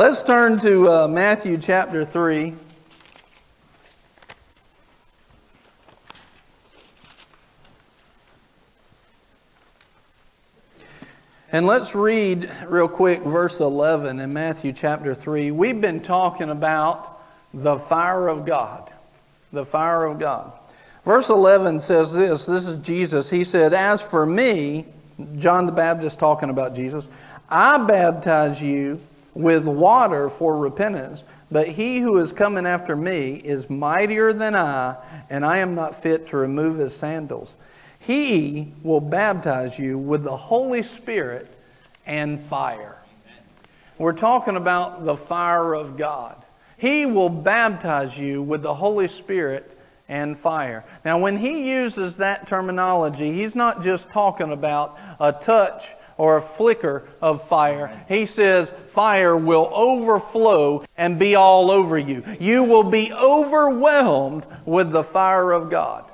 Let's turn to uh, Matthew chapter 3. And let's read real quick verse 11 in Matthew chapter 3. We've been talking about the fire of God. The fire of God. Verse 11 says this this is Jesus. He said, As for me, John the Baptist talking about Jesus, I baptize you with water for repentance, but he who is coming after me is mightier than I, and I am not fit to remove his sandals. He will baptize you with the Holy Spirit and fire. We're talking about the fire of God. He will baptize you with the Holy Spirit and fire. Now, when he uses that terminology, he's not just talking about a touch or a flicker of fire. He says fire will overflow and be all over you. You will be overwhelmed with the fire of God.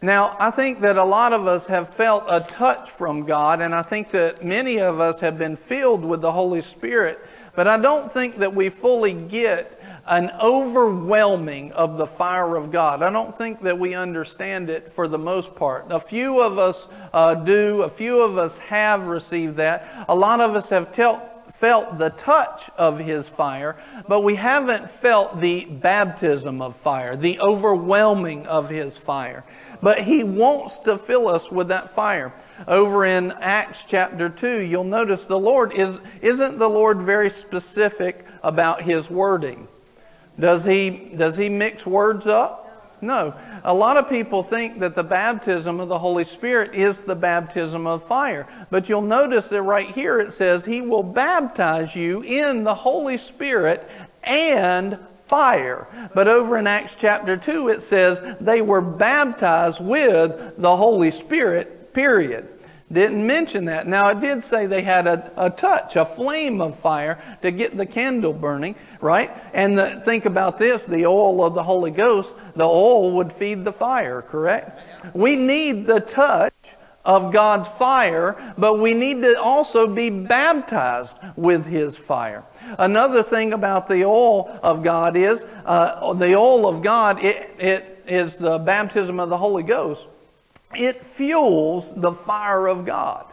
Now, I think that a lot of us have felt a touch from God, and I think that many of us have been filled with the Holy Spirit, but I don't think that we fully get an overwhelming of the fire of God. I don't think that we understand it for the most part. A few of us uh, do, a few of us have received that. A lot of us have felt the touch of his fire, but we haven't felt the baptism of fire, the overwhelming of his fire. But he wants to fill us with that fire. Over in Acts chapter 2, you'll notice the Lord is, isn't the Lord very specific about his wording? Does he, does he mix words up? No. A lot of people think that the baptism of the Holy Spirit is the baptism of fire. But you'll notice that right here it says, He will baptize you in the Holy Spirit and fire. But over in Acts chapter 2, it says they were baptized with the Holy Spirit, period. Didn't mention that. Now, it did say they had a, a touch, a flame of fire to get the candle burning, right? And the, think about this the oil of the Holy Ghost, the oil would feed the fire, correct? We need the touch of God's fire, but we need to also be baptized with His fire. Another thing about the oil of God is uh, the oil of God, it, it is the baptism of the Holy Ghost it fuels the fire of God.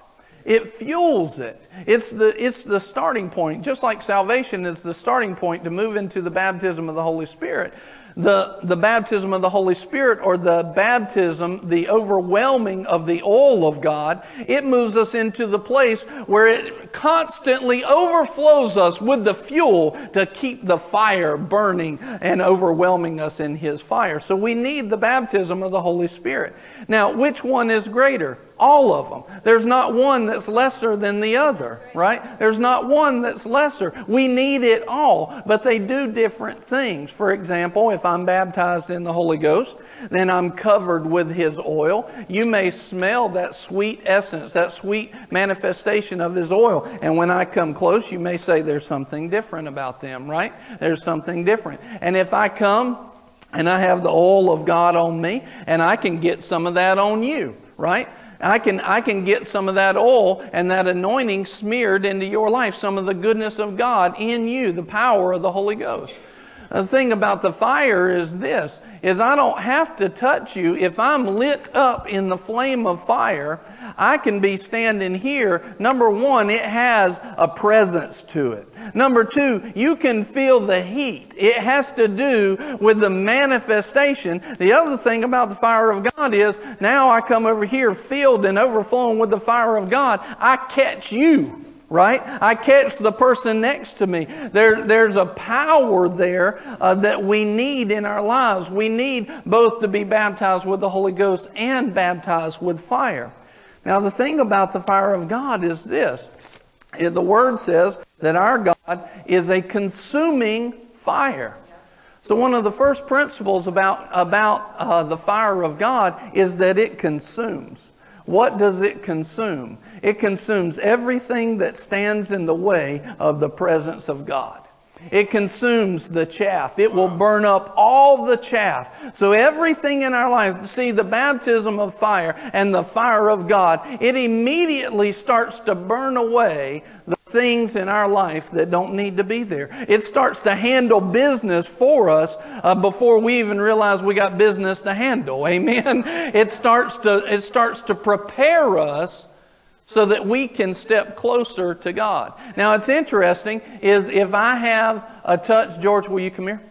It fuels it. It's the, it's the starting point. Just like salvation is the starting point to move into the baptism of the Holy Spirit the, the baptism of the Holy Spirit or the baptism, the overwhelming of the oil of God, it moves us into the place where it constantly overflows us with the fuel to keep the fire burning and overwhelming us in His fire. So we need the baptism of the Holy Spirit. Now, which one is greater? All of them. There's not one that's lesser than the other, right? There's not one that's lesser. We need it all, but they do different things. For example, if I'm baptized in the Holy Ghost, then I'm covered with His oil. You may smell that sweet essence, that sweet manifestation of His oil. And when I come close, you may say there's something different about them, right? There's something different. And if I come and I have the oil of God on me, and I can get some of that on you, right? I can, I can get some of that oil and that anointing smeared into your life, some of the goodness of God in you, the power of the Holy Ghost. The thing about the fire is this is I don't have to touch you. If I'm lit up in the flame of fire I can be standing here. Number 1 it has a presence to it. Number 2 you can feel the heat. It has to do with the manifestation. The other thing about the fire of God is now I come over here filled and overflowing with the fire of God. I catch you right? I catch the person next to me. There, there's a power there uh, that we need in our lives. We need both to be baptized with the Holy Ghost and baptized with fire. Now, the thing about the fire of God is this the Word says that our God is a consuming fire. So, one of the first principles about, about uh, the fire of God is that it consumes. What does it consume? It consumes everything that stands in the way of the presence of God. It consumes the chaff. It will burn up all the chaff. So everything in our life, see the baptism of fire and the fire of God, it immediately starts to burn away the things in our life that don't need to be there. It starts to handle business for us uh, before we even realize we got business to handle. Amen. It starts to it starts to prepare us so that we can step closer to God. Now, it's interesting is if I have a touch, George, will you come here?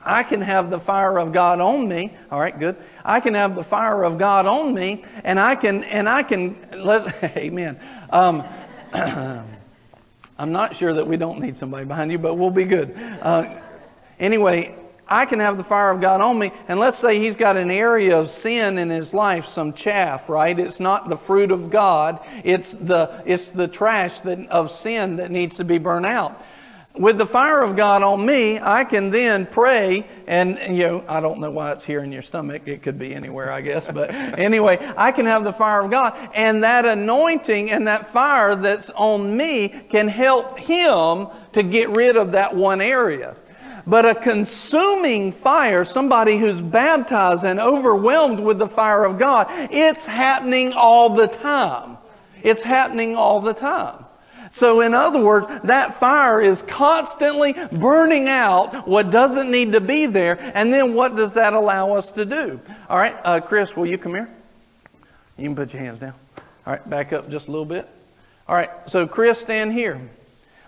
I can have the fire of God on me. All right, good. I can have the fire of God on me, and I can, and I can, let, amen. Um, I'm not sure that we don't need somebody behind you, but we'll be good. Uh, anyway, I can have the fire of God on me, and let's say he's got an area of sin in his life, some chaff, right? It's not the fruit of God, it's the, it's the trash that, of sin that needs to be burned out. With the fire of God on me, I can then pray, and, you know, I don't know why it's here in your stomach. It could be anywhere, I guess. But anyway, I can have the fire of God, and that anointing and that fire that's on me can help him to get rid of that one area. But a consuming fire, somebody who's baptized and overwhelmed with the fire of God, it's happening all the time. It's happening all the time. So, in other words, that fire is constantly burning out what doesn't need to be there. And then what does that allow us to do? All right, uh, Chris, will you come here? You can put your hands down. All right, back up just a little bit. All right, so Chris, stand here.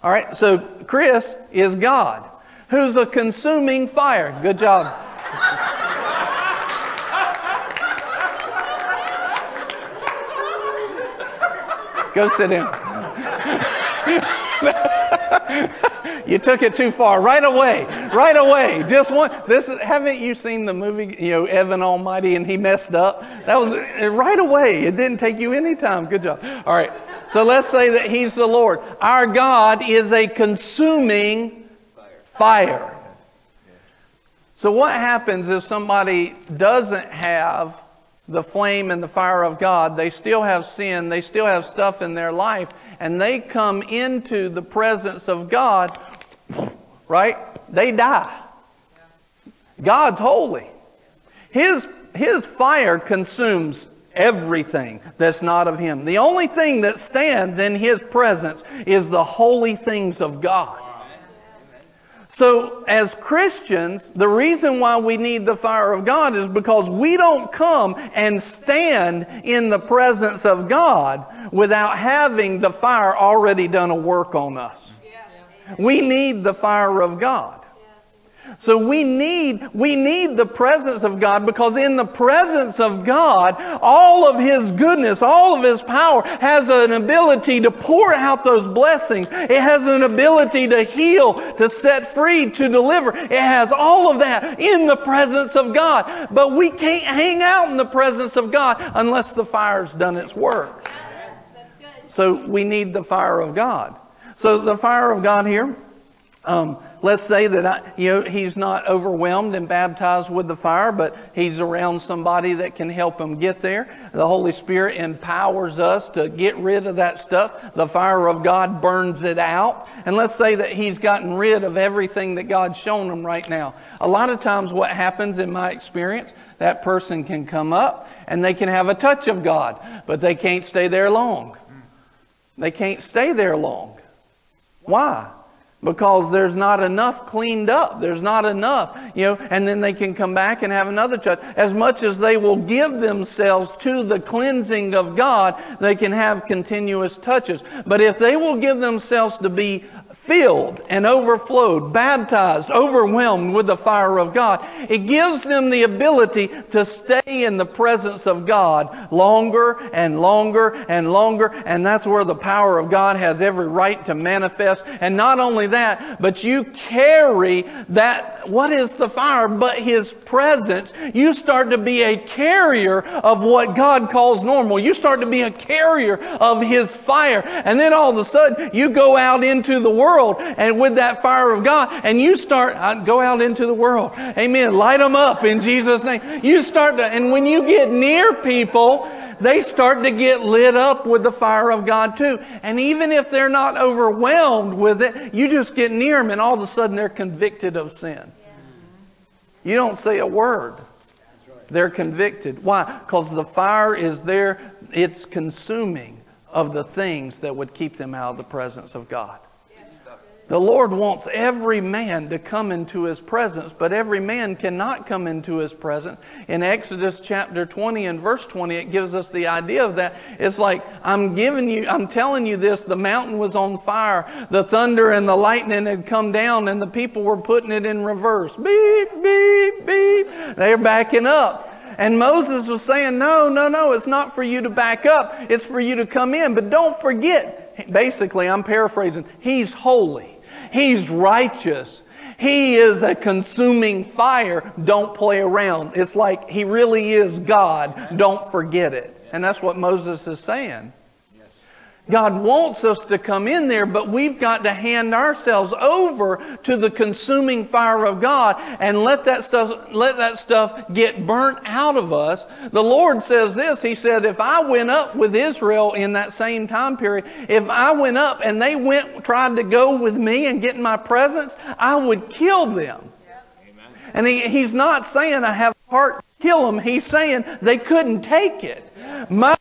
All right, so Chris is God who's a consuming fire. Good job. Go sit down. you took it too far. Right away. Right away. Just one. This is, haven't you seen the movie, you know, Evan Almighty and he messed up? That was right away. It didn't take you any time. Good job. All right. So let's say that he's the Lord. Our God is a consuming fire. So, what happens if somebody doesn't have the flame and the fire of God? They still have sin, they still have stuff in their life, and they come into the presence of God, right? They die. God's holy. His, his fire consumes everything that's not of Him. The only thing that stands in His presence is the holy things of God. So, as Christians, the reason why we need the fire of God is because we don't come and stand in the presence of God without having the fire already done a work on us. We need the fire of God. So we need, we need the presence of God because in the presence of God, all of His goodness, all of His power has an ability to pour out those blessings. It has an ability to heal, to set free, to deliver. It has all of that in the presence of God. But we can't hang out in the presence of God unless the fire's done its work. So we need the fire of God. So the fire of God here, um, let's say that I, you know, he's not overwhelmed and baptized with the fire, but he's around somebody that can help him get there. The Holy Spirit empowers us to get rid of that stuff. The fire of God burns it out. And let's say that he's gotten rid of everything that God's shown him right now. A lot of times, what happens in my experience, that person can come up and they can have a touch of God, but they can't stay there long. They can't stay there long. Why? Because there's not enough cleaned up. There's not enough, you know, and then they can come back and have another touch. As much as they will give themselves to the cleansing of God, they can have continuous touches. But if they will give themselves to be filled and overflowed, baptized, overwhelmed with the fire of God, it gives them the ability to stay in the presence of God longer and longer and longer. And that's where the power of God has every right to manifest. And not only that, but you carry that, what is the fire but His presence? You start to be a carrier of what God calls normal. You start to be a carrier of His fire. And then all of a sudden, you go out into the world and with that fire of God, and you start, uh, go out into the world. Amen. Light them up in Jesus' name. You start to, and when you get near people, they start to get lit up with the fire of God too. And even if they're not overwhelmed with it, you just get near them and all of a sudden they're convicted of sin. You don't say a word. They're convicted. Why? Because the fire is there, it's consuming of the things that would keep them out of the presence of God. The Lord wants every man to come into His presence, but every man cannot come into His presence. In Exodus chapter 20 and verse 20, it gives us the idea of that. It's like, I'm giving you, I'm telling you this, the mountain was on fire, the thunder and the lightning had come down, and the people were putting it in reverse. Beep, beep, beep. They're backing up. And Moses was saying, No, no, no, it's not for you to back up, it's for you to come in. But don't forget, basically, I'm paraphrasing, He's holy. He's righteous. He is a consuming fire. Don't play around. It's like He really is God. Don't forget it. And that's what Moses is saying. God wants us to come in there, but we've got to hand ourselves over to the consuming fire of God and let that stuff, let that stuff get burnt out of us. The Lord says this. He said, if I went up with Israel in that same time period, if I went up and they went, tried to go with me and get in my presence, I would kill them. And he, he's not saying I have heart to kill them. He's saying they couldn't take it. My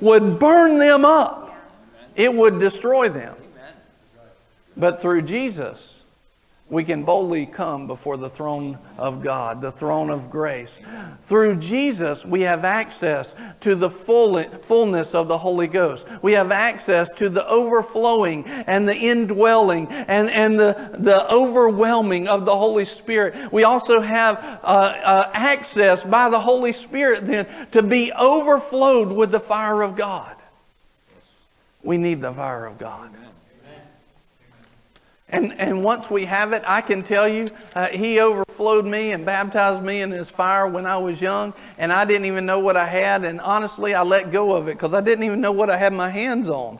would burn them up, it would destroy them. But through Jesus, we can boldly come before the throne of God, the throne of grace. Through Jesus, we have access to the full, fullness of the Holy Ghost. We have access to the overflowing and the indwelling and, and the, the overwhelming of the Holy Spirit. We also have uh, uh, access by the Holy Spirit then to be overflowed with the fire of God. We need the fire of God. And, and once we have it, I can tell you, uh, He overflowed me and baptized me in His fire when I was young, and I didn't even know what I had. And honestly, I let go of it because I didn't even know what I had my hands on.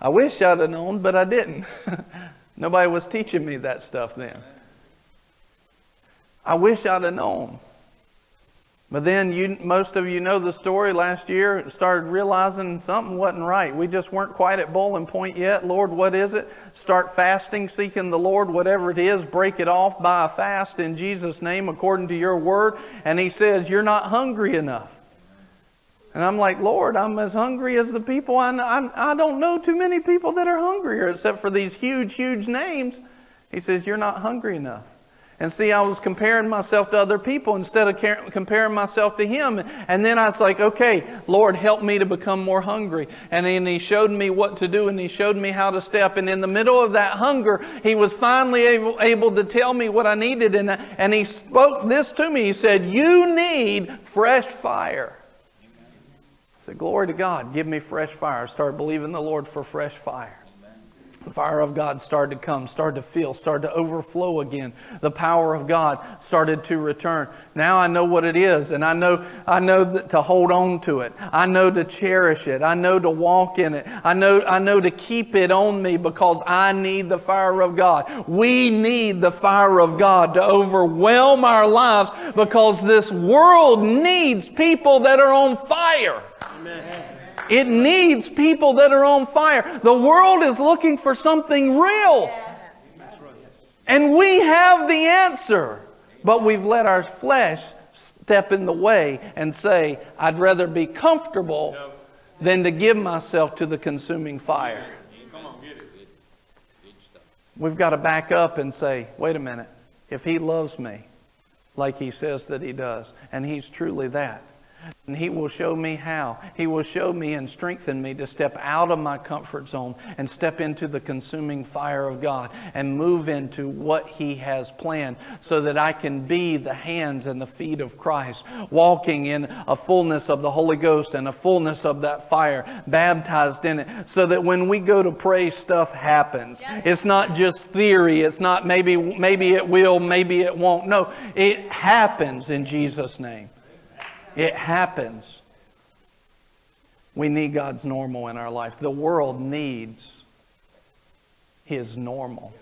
I wish I'd have known, but I didn't. Nobody was teaching me that stuff then. I wish I'd have known. But then you, most of you know the story last year, started realizing something wasn't right. We just weren't quite at boiling point yet. Lord, what is it? Start fasting, seeking the Lord, whatever it is, break it off by a fast in Jesus' name according to your word. And he says, You're not hungry enough. And I'm like, Lord, I'm as hungry as the people. I, I, I don't know too many people that are hungrier except for these huge, huge names. He says, You're not hungry enough. And see, I was comparing myself to other people instead of comparing myself to Him. And then I was like, okay, Lord, help me to become more hungry. And then He showed me what to do and He showed me how to step. And in the middle of that hunger, He was finally able, able to tell me what I needed. And, and He spoke this to me. He said, You need fresh fire. I said, Glory to God, give me fresh fire. I started believing the Lord for fresh fire. The fire of God started to come, started to feel, started to overflow again. The power of God started to return. Now I know what it is, and I know I know to hold on to it. I know to cherish it. I know to walk in it. I know I know to keep it on me because I need the fire of God. We need the fire of God to overwhelm our lives because this world needs people that are on fire. Amen. It needs people that are on fire. The world is looking for something real. And we have the answer. But we've let our flesh step in the way and say, I'd rather be comfortable than to give myself to the consuming fire. We've got to back up and say, wait a minute. If he loves me like he says that he does, and he's truly that, and He will show me how. He will show me and strengthen me to step out of my comfort zone and step into the consuming fire of God and move into what He has planned so that I can be the hands and the feet of Christ, walking in a fullness of the Holy Ghost and a fullness of that fire, baptized in it, so that when we go to pray, stuff happens. It's not just theory. It's not maybe, maybe it will, maybe it won't. No, it happens in Jesus' name. It happens. We need God's normal in our life. The world needs His normal.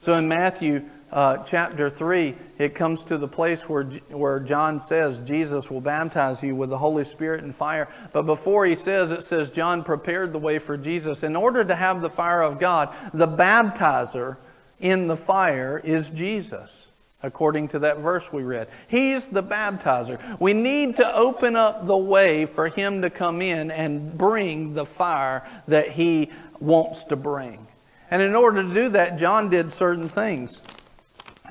So in Matthew uh, chapter 3, it comes to the place where, where John says Jesus will baptize you with the Holy Spirit and fire. But before he says, it says John prepared the way for Jesus. In order to have the fire of God, the baptizer in the fire is Jesus. According to that verse we read. He's the baptizer. We need to open up the way for him to come in and bring the fire that he wants to bring. And in order to do that, John did certain things.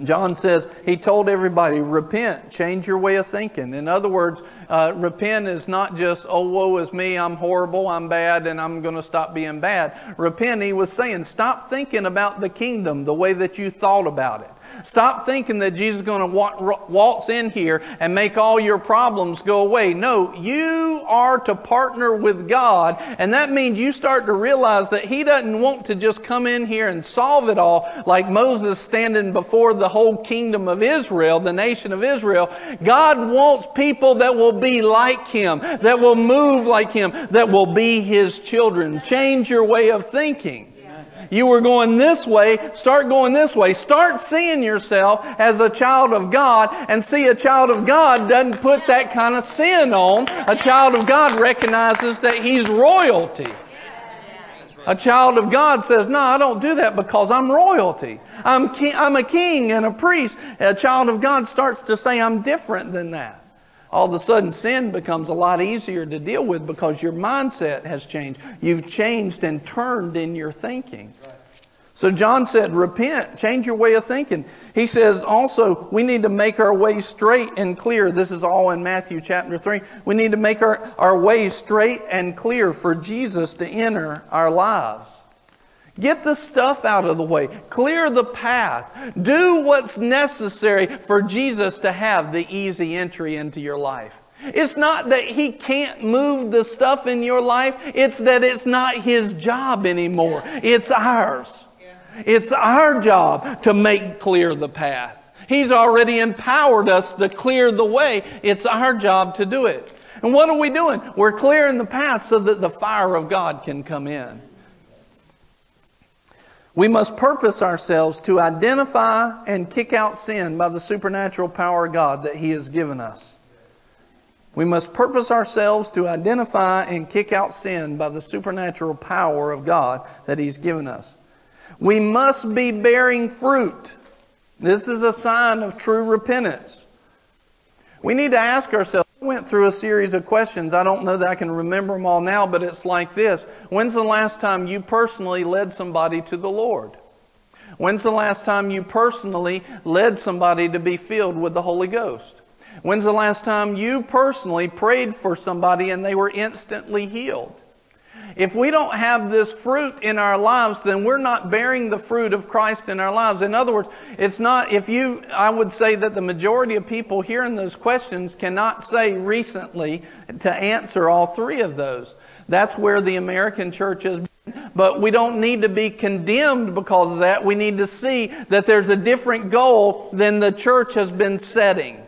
John says, he told everybody, repent, change your way of thinking. In other words, uh, repent is not just, oh, woe is me, I'm horrible, I'm bad, and I'm going to stop being bad. Repent, he was saying, stop thinking about the kingdom the way that you thought about it. Stop thinking that Jesus is going to walk, waltz in here and make all your problems go away. No, you are to partner with God, and that means you start to realize that He doesn't want to just come in here and solve it all like Moses standing before the whole kingdom of Israel, the nation of Israel. God wants people that will be like Him, that will move like Him, that will be His children. Change your way of thinking. You were going this way, start going this way. Start seeing yourself as a child of God and see a child of God doesn't put that kind of sin on. A child of God recognizes that he's royalty. A child of God says, No, I don't do that because I'm royalty. I'm, king, I'm a king and a priest. A child of God starts to say, I'm different than that all of a sudden sin becomes a lot easier to deal with because your mindset has changed. You've changed and turned in your thinking. So John said, repent, change your way of thinking. He says also, we need to make our way straight and clear. This is all in Matthew chapter 3. We need to make our, our way straight and clear for Jesus to enter our lives. Get the stuff out of the way. Clear the path. Do what's necessary for Jesus to have the easy entry into your life. It's not that he can't move the stuff in your life. It's that it's not his job anymore. It's ours. It's our job to make clear the path. He's already empowered us to clear the way. It's our job to do it. And what are we doing? We're clearing the path so that the fire of God can come in. We must purpose ourselves to identify and kick out sin by the supernatural power of God that He has given us. We must purpose ourselves to identify and kick out sin by the supernatural power of God that He's given us. We must be bearing fruit. This is a sign of true repentance. We need to ask ourselves, I went through a series of questions. I don't know that I can remember them all now, but it's like this. When's the last time you personally led somebody to the Lord? When's the last time you personally led somebody to be filled with the Holy Ghost? When's the last time you personally prayed for somebody and they were instantly healed? If we don't have this fruit in our lives, then we're not bearing the fruit of Christ in our lives. In other words, it's not, if you, I would say that the majority of people hearing those questions cannot say recently to answer all three of those. That's where the American church is. But we don't need to be condemned because of that. We need to see that there's a different goal than the church has been setting.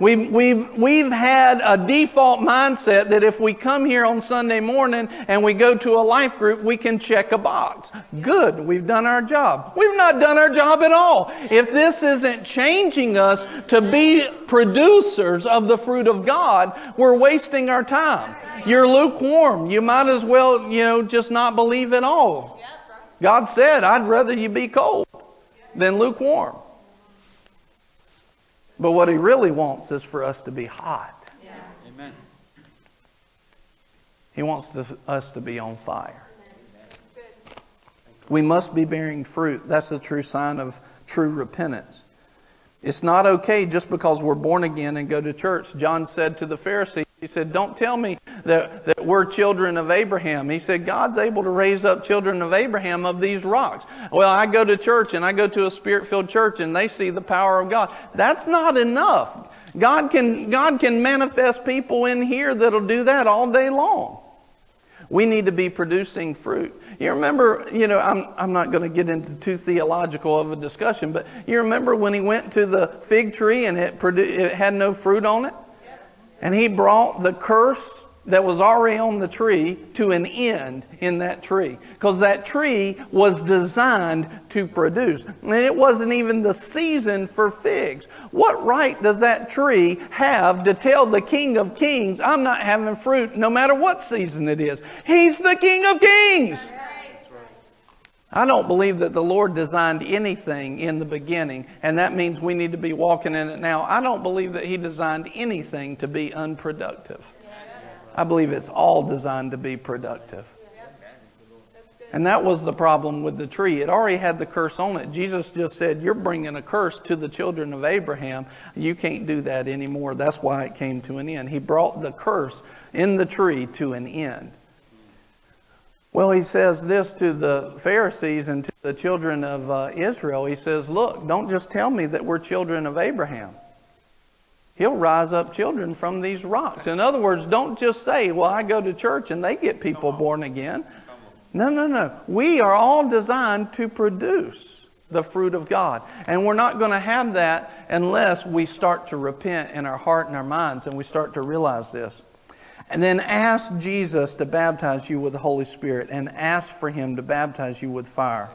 We've, we've, we've had a default mindset that if we come here on Sunday morning and we go to a life group, we can check a box. Good, we've done our job. We've not done our job at all. If this isn't changing us to be producers of the fruit of God, we're wasting our time. You're lukewarm. You might as well, you know, just not believe at all. God said, I'd rather you be cold than lukewarm. But what he really wants is for us to be hot. Yeah. Amen. He wants to, us to be on fire. We must be bearing fruit. That's a true sign of true repentance. It's not okay just because we're born again and go to church. John said to the Pharisees, he said, Don't tell me that, that we're children of Abraham. He said, God's able to raise up children of Abraham of these rocks. Well, I go to church and I go to a spirit filled church and they see the power of God. That's not enough. God can, God can manifest people in here that'll do that all day long. We need to be producing fruit. You remember, you know, I'm, I'm not going to get into too theological of a discussion, but you remember when he went to the fig tree and it, produ- it had no fruit on it? And he brought the curse that was already on the tree to an end in that tree. Because that tree was designed to produce. And it wasn't even the season for figs. What right does that tree have to tell the King of Kings, I'm not having fruit no matter what season it is? He's the King of Kings. I don't believe that the Lord designed anything in the beginning, and that means we need to be walking in it now. I don't believe that He designed anything to be unproductive. I believe it's all designed to be productive. And that was the problem with the tree. It already had the curse on it. Jesus just said, You're bringing a curse to the children of Abraham. You can't do that anymore. That's why it came to an end. He brought the curse in the tree to an end. Well, he says this to the Pharisees and to the children of uh, Israel. He says, Look, don't just tell me that we're children of Abraham. He'll rise up children from these rocks. In other words, don't just say, Well, I go to church and they get people born again. No, no, no. We are all designed to produce the fruit of God. And we're not going to have that unless we start to repent in our heart and our minds and we start to realize this. And then ask Jesus to baptize you with the Holy Spirit and ask for Him to baptize you with fire.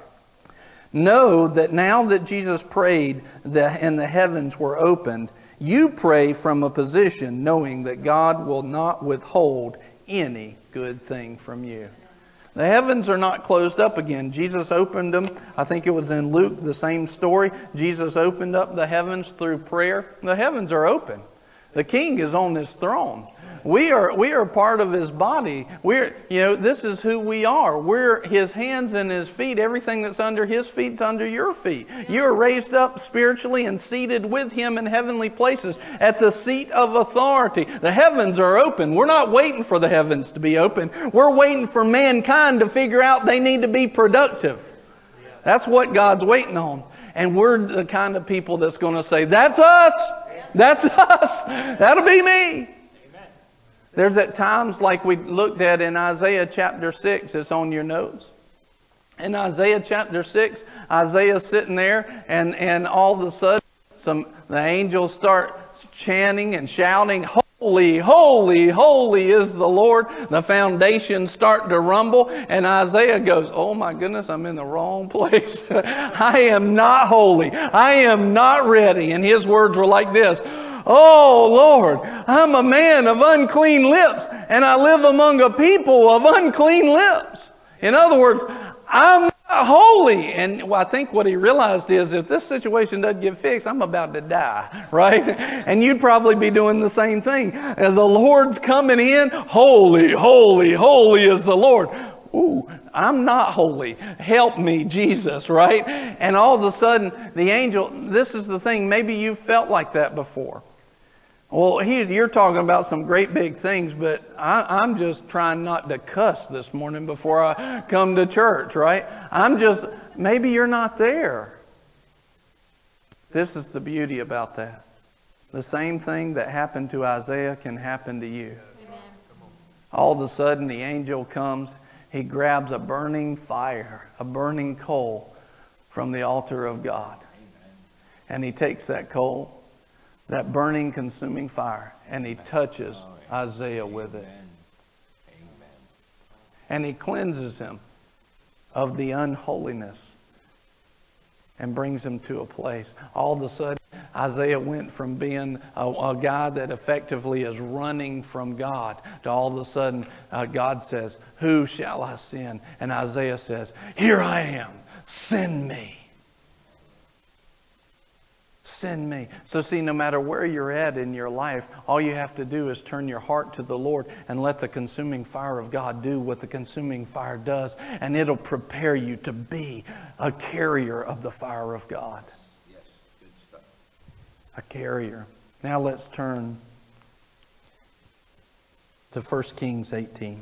Know that now that Jesus prayed and the heavens were opened, you pray from a position knowing that God will not withhold any good thing from you. The heavens are not closed up again. Jesus opened them. I think it was in Luke, the same story. Jesus opened up the heavens through prayer. The heavens are open. The king is on his throne. We are, we are part of his body. We're, you know, this is who we are. We're his hands and his feet. Everything that's under his feet is under your feet. You're raised up spiritually and seated with him in heavenly places at the seat of authority. The heavens are open. We're not waiting for the heavens to be open. We're waiting for mankind to figure out they need to be productive. That's what God's waiting on. And we're the kind of people that's going to say, That's us. That's us. That'll be me. There's at times like we looked at in Isaiah chapter 6, it's on your notes. In Isaiah chapter 6, Isaiah's sitting there, and, and all of a sudden, some, the angels start chanting and shouting, Holy, holy, holy is the Lord. The foundations start to rumble, and Isaiah goes, Oh my goodness, I'm in the wrong place. I am not holy. I am not ready. And his words were like this Oh Lord, I'm a man of unclean lips and I live among a people of unclean lips. In other words, I'm not holy. And I think what he realized is if this situation doesn't get fixed, I'm about to die, right? And you'd probably be doing the same thing. Uh, the Lord's coming in, holy, holy, holy is the Lord. Ooh, I'm not holy. Help me, Jesus, right? And all of a sudden, the angel, this is the thing, maybe you felt like that before. Well, he, you're talking about some great big things, but I, am just trying not to cuss this morning before I come to church, right? I'm just, maybe you're not there. This is the beauty about that. The same thing that happened to Isaiah can happen to you. Amen. All of a sudden, the angel comes, he grabs a burning fire, a burning coal from the altar of God. Amen. And he takes that coal that burning, consuming fire, and he touches Isaiah with it. And he cleanses him of the unholiness and brings him to a place. All of a sudden, Isaiah went from being a, a guy that effectively is running from God to all of a sudden, uh, God says, Who shall I send? And Isaiah says, Here I am, send me. Send me. So, see, no matter where you're at in your life, all you have to do is turn your heart to the Lord and let the consuming fire of God do what the consuming fire does, and it'll prepare you to be a carrier of the fire of God. Yes, good stuff. A carrier. Now let's turn to 1 Kings 18.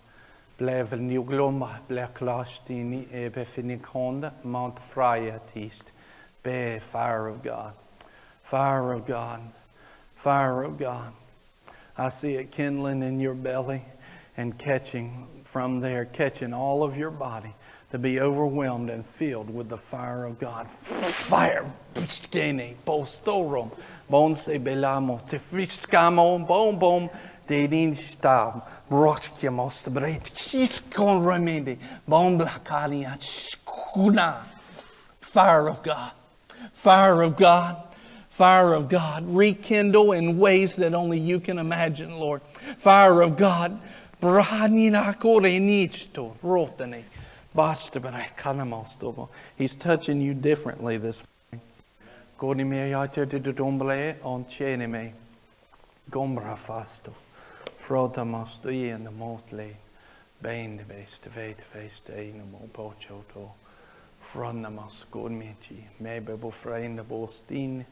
blev nu glömma blev klastini befinnikonda Mount Friatist. Be fire of God. Fire of God. Fire of God. I see it kindling in your belly and catching from there, catching all of your body to be overwhelmed and filled with the fire of God. Fire. Bonse belamo, te friskamo, bom bom, de din stab, brochkiamos, bret, kiskon remedi, bom blakania, skuna. Fire of God. Fire of God. Fire of God. Rekindle in ways that only you can imagine, Lord. Fire of God. He's touching you differently this morning. Gombra fasto. Frota mosto in the mostly. Bain the best, veit face, day no more pocho to. Frannamas gormici, mebe bofraina bostin,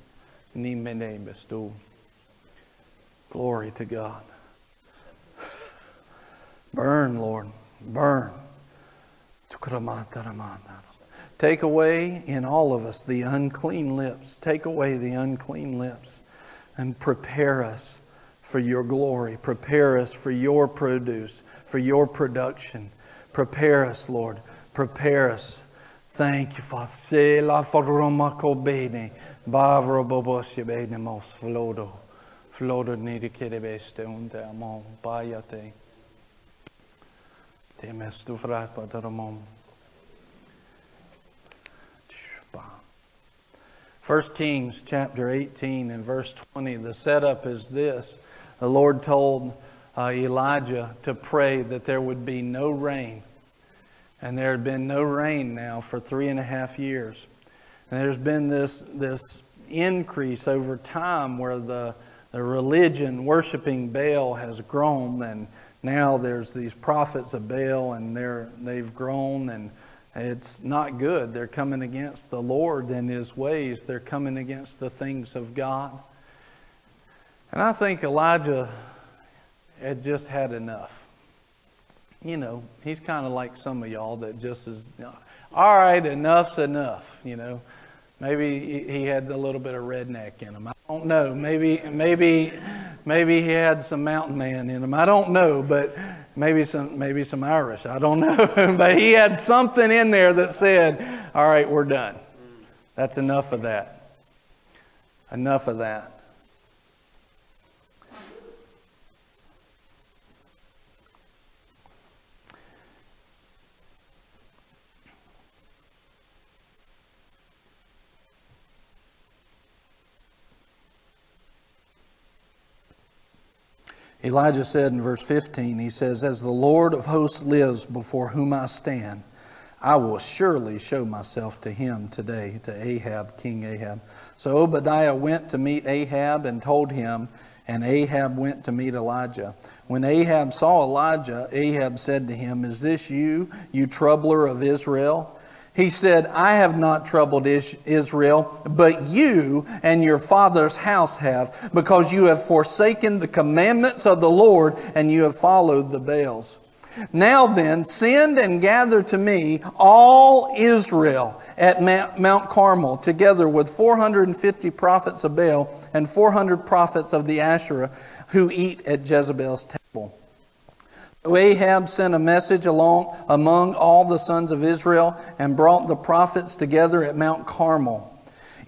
ni. Glory to God. Burn, Lord, burn. Take away in all of us the unclean lips. Take away the unclean lips and prepare us for your glory. Prepare us for your produce, for your production. Prepare us, Lord. Prepare us. Thank you, Father. 1 Kings chapter 18 and verse 20, the setup is this. The Lord told uh, Elijah to pray that there would be no rain. And there had been no rain now for three and a half years. And there's been this, this increase over time where the, the religion worshiping Baal has grown. And now there's these prophets of Baal, and they're, they've grown. And it's not good. They're coming against the Lord and His ways, they're coming against the things of God. And I think Elijah had just had enough. You know, he's kind of like some of y'all that just is, you know, all right, enough's enough, you know. Maybe he had a little bit of redneck in him. I don't know. Maybe, maybe, maybe he had some mountain man in him. I don't know, but maybe some maybe some Irish. I don't know, but he had something in there that said, "All right, we're done. That's enough of that. Enough of that." Elijah said in verse 15, he says, As the Lord of hosts lives before whom I stand, I will surely show myself to him today, to Ahab, King Ahab. So Obadiah went to meet Ahab and told him, and Ahab went to meet Elijah. When Ahab saw Elijah, Ahab said to him, Is this you, you troubler of Israel? He said, I have not troubled Israel, but you and your father's house have, because you have forsaken the commandments of the Lord and you have followed the Baals. Now then, send and gather to me all Israel at Mount Carmel, together with 450 prophets of Baal and 400 prophets of the Asherah who eat at Jezebel's table. Ahab sent a message along among all the sons of Israel and brought the prophets together at Mount Carmel.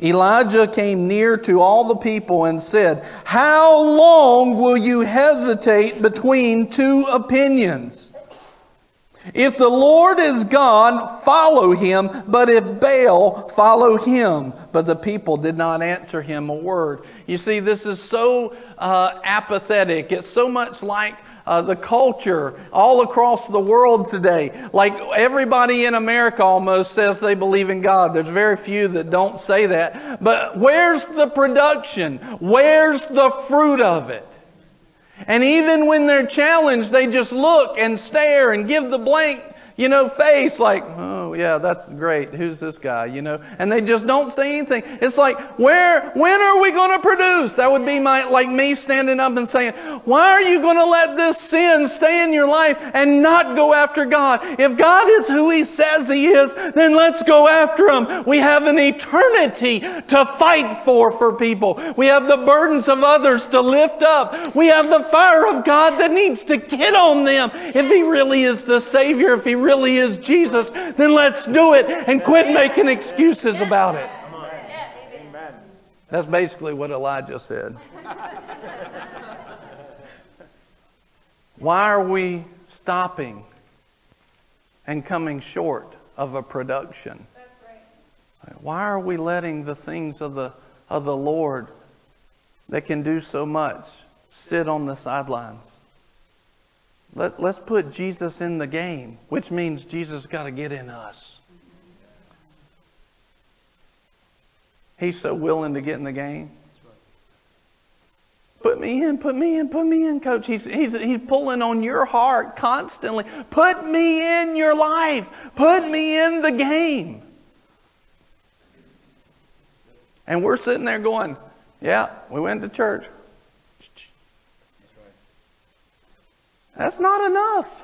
Elijah came near to all the people and said, How long will you hesitate between two opinions? If the Lord is God, follow him, but if Baal, follow him. But the people did not answer him a word. You see, this is so uh, apathetic. It's so much like uh, the culture all across the world today. Like everybody in America almost says they believe in God. There's very few that don't say that. But where's the production? Where's the fruit of it? And even when they're challenged, they just look and stare and give the blank you know, face like, oh yeah, that's great. Who's this guy? You know, and they just don't say anything. It's like, where, when are we going to produce? That would be my, like me standing up and saying, why are you going to let this sin stay in your life and not go after God? If God is who He says He is, then let's go after Him. We have an eternity to fight for for people. We have the burdens of others to lift up. We have the fire of God that needs to get on them. If He really is the Savior, if He really is Jesus, then let's do it and quit making excuses about it. That's basically what Elijah said. Why are we stopping and coming short of a production? Why are we letting the things of the, of the Lord that can do so much sit on the sidelines? Let, let's put Jesus in the game, which means Jesus got to get in us. He's so willing to get in the game. Put me in, put me in, put me in, coach. He's, he's, he's pulling on your heart constantly. Put me in your life. Put me in the game. And we're sitting there going, Yeah, we went to church. That's not enough.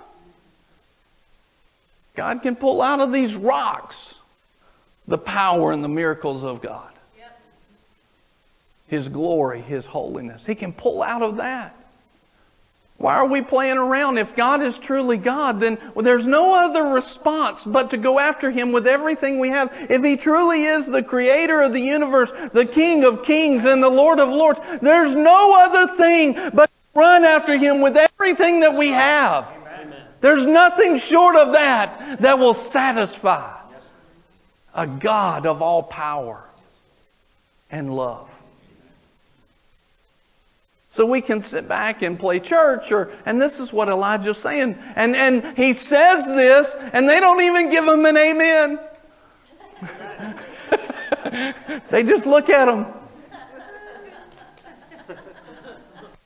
God can pull out of these rocks the power and the miracles of God. His glory, His holiness. He can pull out of that. Why are we playing around? If God is truly God, then there's no other response but to go after Him with everything we have. If He truly is the creator of the universe, the King of kings, and the Lord of lords, there's no other thing but run after Him with everything that we have. There's nothing short of that that will satisfy a God of all power and love. So we can sit back and play church, or, and this is what Elijah's saying. And, and he says this, and they don't even give him an amen. they just look at him.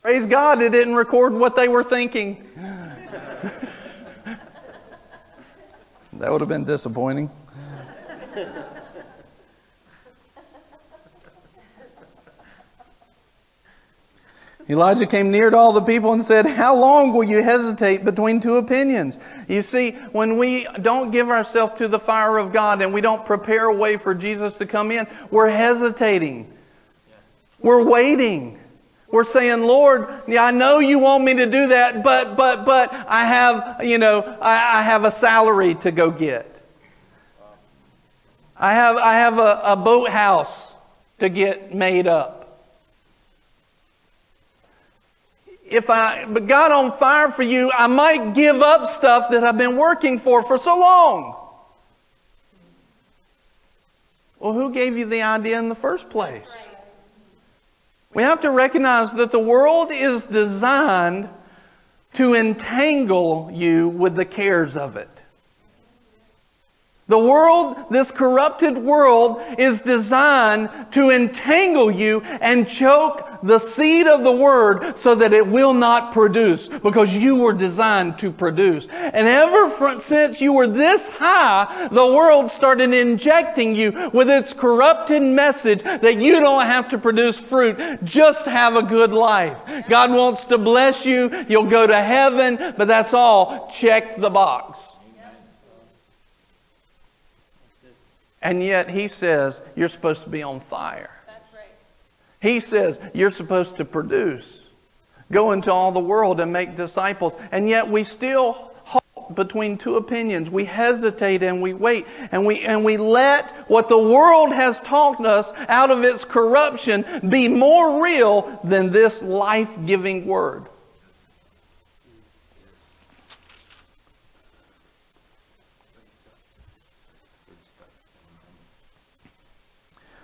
Praise God, it didn't record what they were thinking. that would have been disappointing. Elijah came near to all the people and said, How long will you hesitate between two opinions? You see, when we don't give ourselves to the fire of God and we don't prepare a way for Jesus to come in, we're hesitating. We're waiting. We're saying, Lord, yeah, I know you want me to do that, but, but, but I have, you know, I, I have a salary to go get. I have, I have a, a boathouse to get made up. If I got on fire for you, I might give up stuff that I've been working for for so long. Well, who gave you the idea in the first place? We have to recognize that the world is designed to entangle you with the cares of it. The world, this corrupted world, is designed to entangle you and choke the seed of the word so that it will not produce because you were designed to produce. And ever since you were this high, the world started injecting you with its corrupted message that you don't have to produce fruit, just have a good life. God wants to bless you, you'll go to heaven, but that's all. Check the box. And yet he says you're supposed to be on fire. That's right. He says you're supposed to produce, go into all the world and make disciples. And yet we still halt between two opinions. We hesitate and we wait and we, and we let what the world has taught us out of its corruption be more real than this life giving word.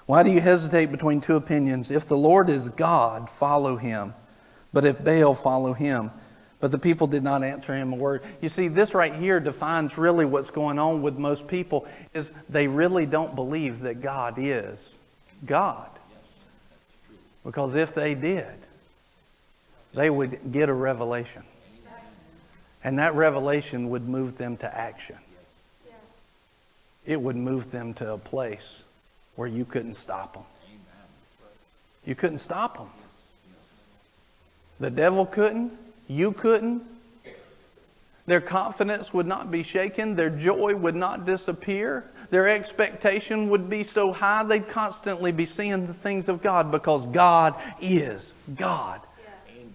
Why do you hesitate between two opinions? If the Lord is God, follow him. But if Baal, follow him. But the people did not answer him a word. You see, this right here defines really what's going on with most people is they really don't believe that God is God. Because if they did, they would get a revelation. And that revelation would move them to action. it would move them to a place where you couldn't stop them. You couldn't stop them. The devil couldn't. You couldn't. Their confidence would not be shaken. Their joy would not disappear. Their expectation would be so high they'd constantly be seeing the things of God because God is God.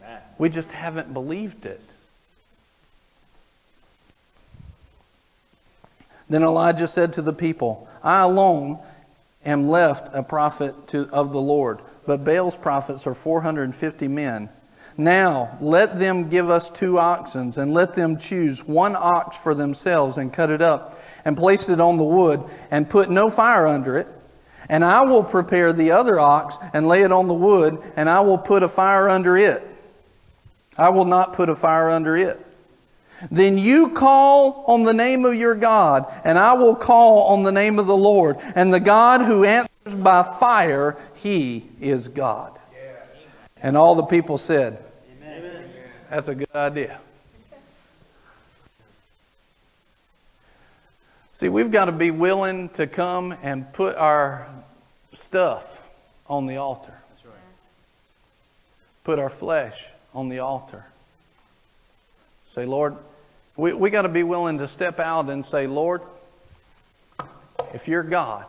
Yeah. We just haven't believed it. Then Elijah said to the people, I alone am left a prophet to, of the Lord, but Baal's prophets are 450 men. Now let them give us two oxen, and let them choose one ox for themselves and cut it up, and place it on the wood, and put no fire under it. And I will prepare the other ox, and lay it on the wood, and I will put a fire under it. I will not put a fire under it. Then you call on the name of your God, and I will call on the name of the Lord. And the God who answers by fire, he is God. And all the people said, Amen. That's a good idea. See, we've got to be willing to come and put our stuff on the altar. Put our flesh on the altar. Say, Lord, we, we got to be willing to step out and say, Lord, if you're God,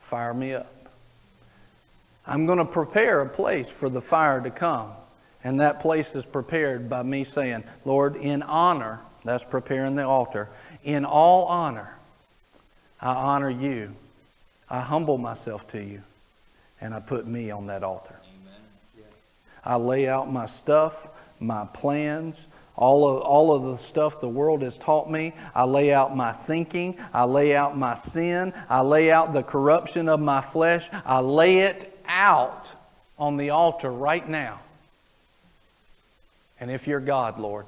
fire me up. I'm going to prepare a place for the fire to come. And that place is prepared by me saying, Lord, in honor, that's preparing the altar, in all honor, I honor you. I humble myself to you. And I put me on that altar. I lay out my stuff, my plans, all of, all of the stuff the world has taught me. I lay out my thinking. I lay out my sin. I lay out the corruption of my flesh. I lay it out on the altar right now. And if you're God, Lord,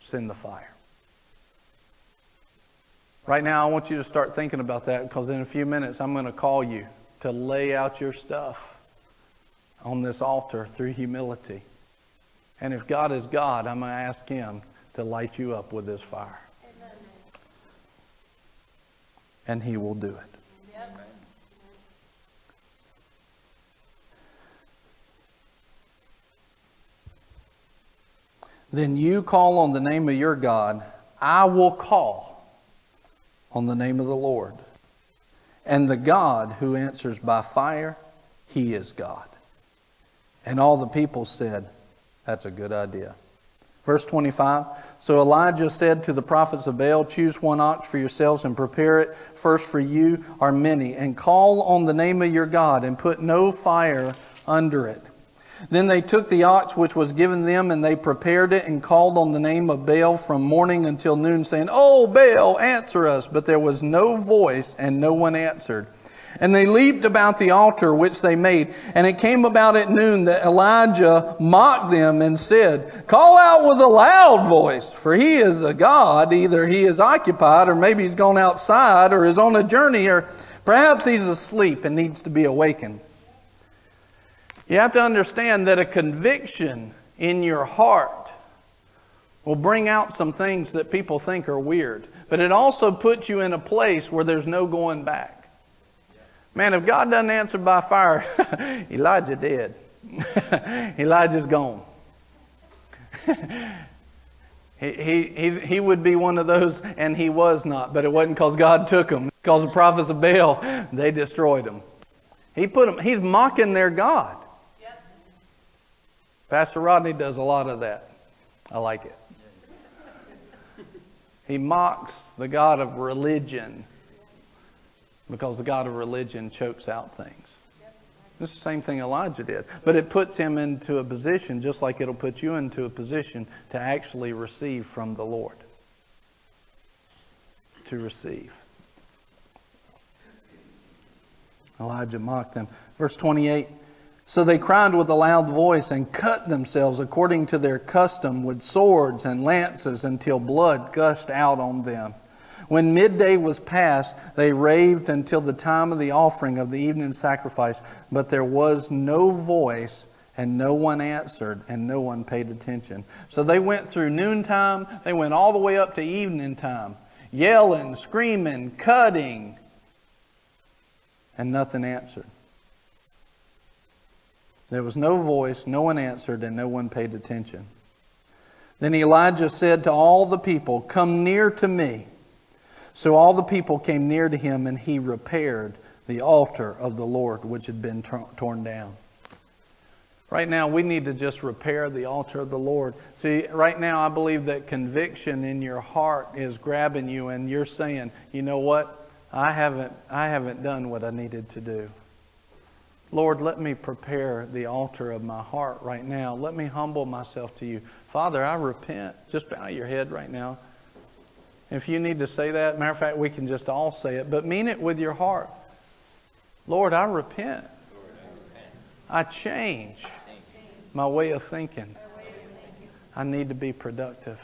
send the fire. Right now, I want you to start thinking about that because in a few minutes, I'm going to call you to lay out your stuff on this altar through humility. And if God is God, I'm going to ask Him to light you up with this fire. Amen. And He will do it. Then you call on the name of your God. I will call on the name of the Lord. And the God who answers by fire, he is God. And all the people said, That's a good idea. Verse 25 So Elijah said to the prophets of Baal, Choose one ox for yourselves and prepare it. First for you are many. And call on the name of your God and put no fire under it. Then they took the ox which was given them, and they prepared it and called on the name of Baal from morning until noon, saying, Oh, Baal, answer us. But there was no voice, and no one answered. And they leaped about the altar which they made. And it came about at noon that Elijah mocked them and said, Call out with a loud voice, for he is a God. Either he is occupied, or maybe he's gone outside, or is on a journey, or perhaps he's asleep and needs to be awakened. You have to understand that a conviction in your heart will bring out some things that people think are weird, but it also puts you in a place where there's no going back. Man, if God doesn't answer by fire, Elijah did. Elijah's gone. he, he, he, would be one of those, and he was not, but it wasn't because God took him. Because the prophets of Baal, they destroyed him. He put him, he's mocking their God. Pastor Rodney does a lot of that. I like it. He mocks the God of religion because the God of religion chokes out things. It's the same thing Elijah did. But it puts him into a position, just like it'll put you into a position to actually receive from the Lord. To receive. Elijah mocked them. Verse 28 so they cried with a loud voice and cut themselves according to their custom with swords and lances until blood gushed out on them. When midday was past, they raved until the time of the offering of the evening sacrifice, but there was no voice and no one answered and no one paid attention. So they went through noontime, they went all the way up to evening time. yelling, screaming, cutting, and nothing answered. There was no voice, no one answered, and no one paid attention. Then Elijah said to all the people, Come near to me. So all the people came near to him, and he repaired the altar of the Lord, which had been torn down. Right now, we need to just repair the altar of the Lord. See, right now, I believe that conviction in your heart is grabbing you, and you're saying, you know what? I haven't, I haven't done what I needed to do. Lord, let me prepare the altar of my heart right now. Let me humble myself to you. Father, I repent. Just bow your head right now. If you need to say that, matter of fact, we can just all say it, but mean it with your heart. Lord, I repent. I change my way of thinking. I need to be productive.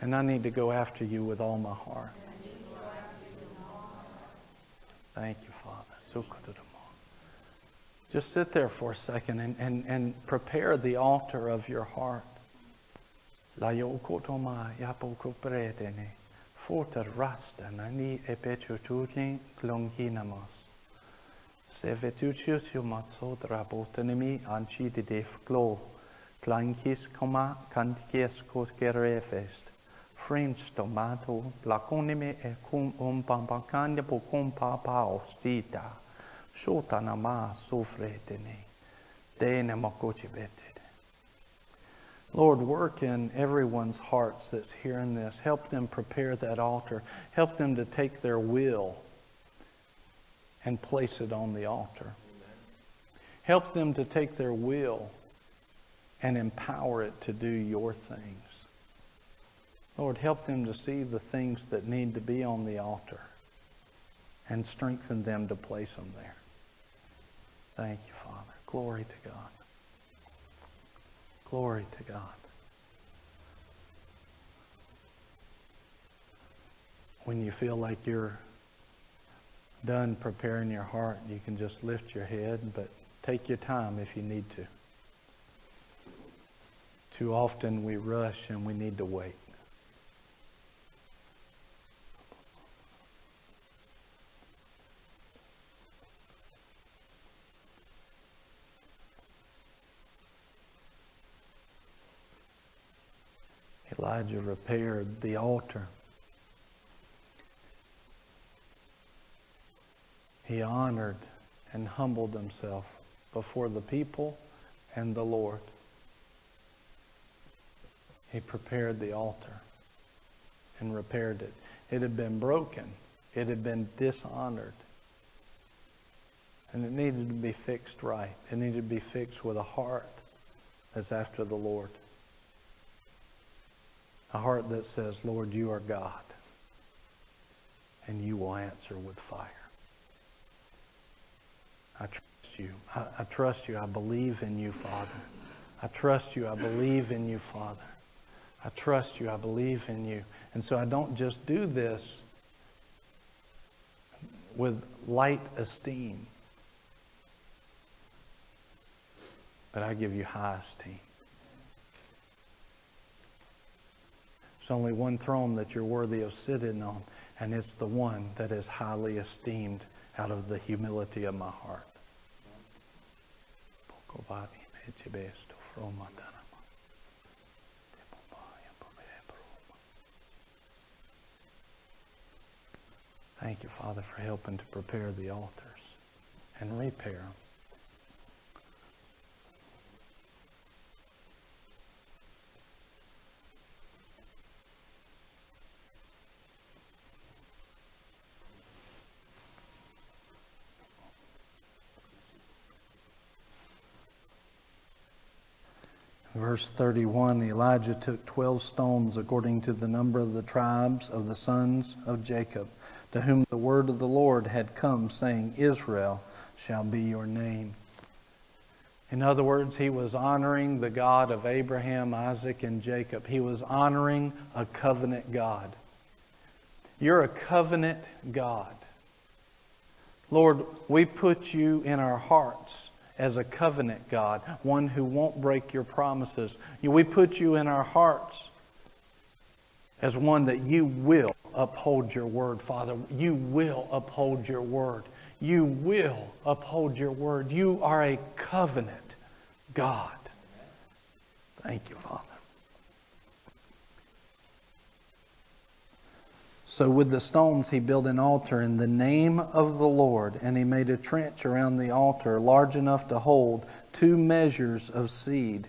And I need to go after you with all my heart. Thank you, Father. Just sit there for a second and, and, and prepare the altar of your heart. La yokotoma yapoko predene, forter rastan ani epetutudine glonginamos. Se vetucius iumatso drabotanimi anci didef glo, clancis coma canticies cotgerefest, frens tomato la placonime e kum um pampacania po cum papa ostita, sotana ma sofretene, dene mococibete. Lord, work in everyone's hearts that's hearing this. Help them prepare that altar. Help them to take their will and place it on the altar. Help them to take their will and empower it to do your things. Lord, help them to see the things that need to be on the altar and strengthen them to place them there. Thank you, Father. Glory to God. Glory to God. When you feel like you're done preparing your heart, you can just lift your head, but take your time if you need to. Too often we rush and we need to wait. Elijah repaired the altar. He honored and humbled himself before the people and the Lord. He prepared the altar and repaired it. It had been broken, it had been dishonored. And it needed to be fixed right. It needed to be fixed with a heart that's after the Lord. A heart that says, Lord, you are God, and you will answer with fire. I trust you. I, I, trust you. I believe in you, Father. I trust you. I believe in you, Father. I trust you. I believe in you. And so I don't just do this with light esteem, but I give you high esteem. There's only one throne that you're worthy of sitting on, and it's the one that is highly esteemed out of the humility of my heart. Thank you, Father, for helping to prepare the altars and repair them. Verse 31 Elijah took 12 stones according to the number of the tribes of the sons of Jacob, to whom the word of the Lord had come, saying, Israel shall be your name. In other words, he was honoring the God of Abraham, Isaac, and Jacob. He was honoring a covenant God. You're a covenant God. Lord, we put you in our hearts as a covenant God, one who won't break your promises. We put you in our hearts as one that you will uphold your word, Father. You will uphold your word. You will uphold your word. You are a covenant God. Thank you, Father. So, with the stones, he built an altar in the name of the Lord, and he made a trench around the altar large enough to hold two measures of seed.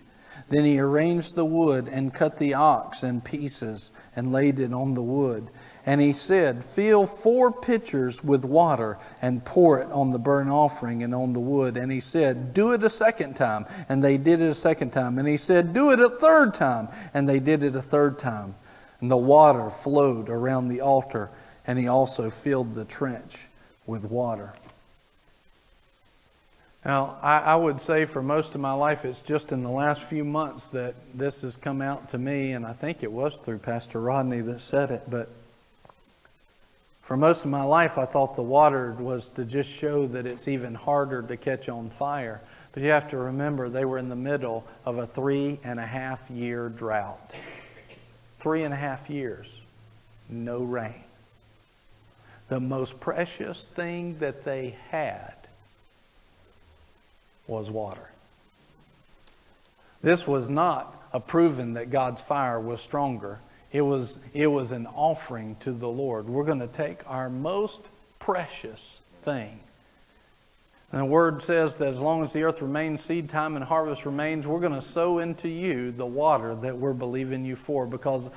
Then he arranged the wood and cut the ox in pieces and laid it on the wood. And he said, Fill four pitchers with water and pour it on the burnt offering and on the wood. And he said, Do it a second time. And they did it a second time. And he said, Do it a third time. And they did it a third time. And the water flowed around the altar. And he also filled the trench with water. Now, I, I, would say for most of my life, it's just in the last few months that this has come out to me, and I think it was through Pastor Rodney that said it, but for most of my life, I thought the water was to just show that it's even harder to catch on fire. But you have to remember, they were in the middle of a three and a half year drought. Three and a half years, no rain. The most precious thing that they had was water. This was not a proven that God's fire was stronger. It was, it was an offering to the Lord. We're going to take our most precious thing. And the word says that as long as the earth remains, seed time and harvest remains, we're going to sow into you the water that we're believing you for because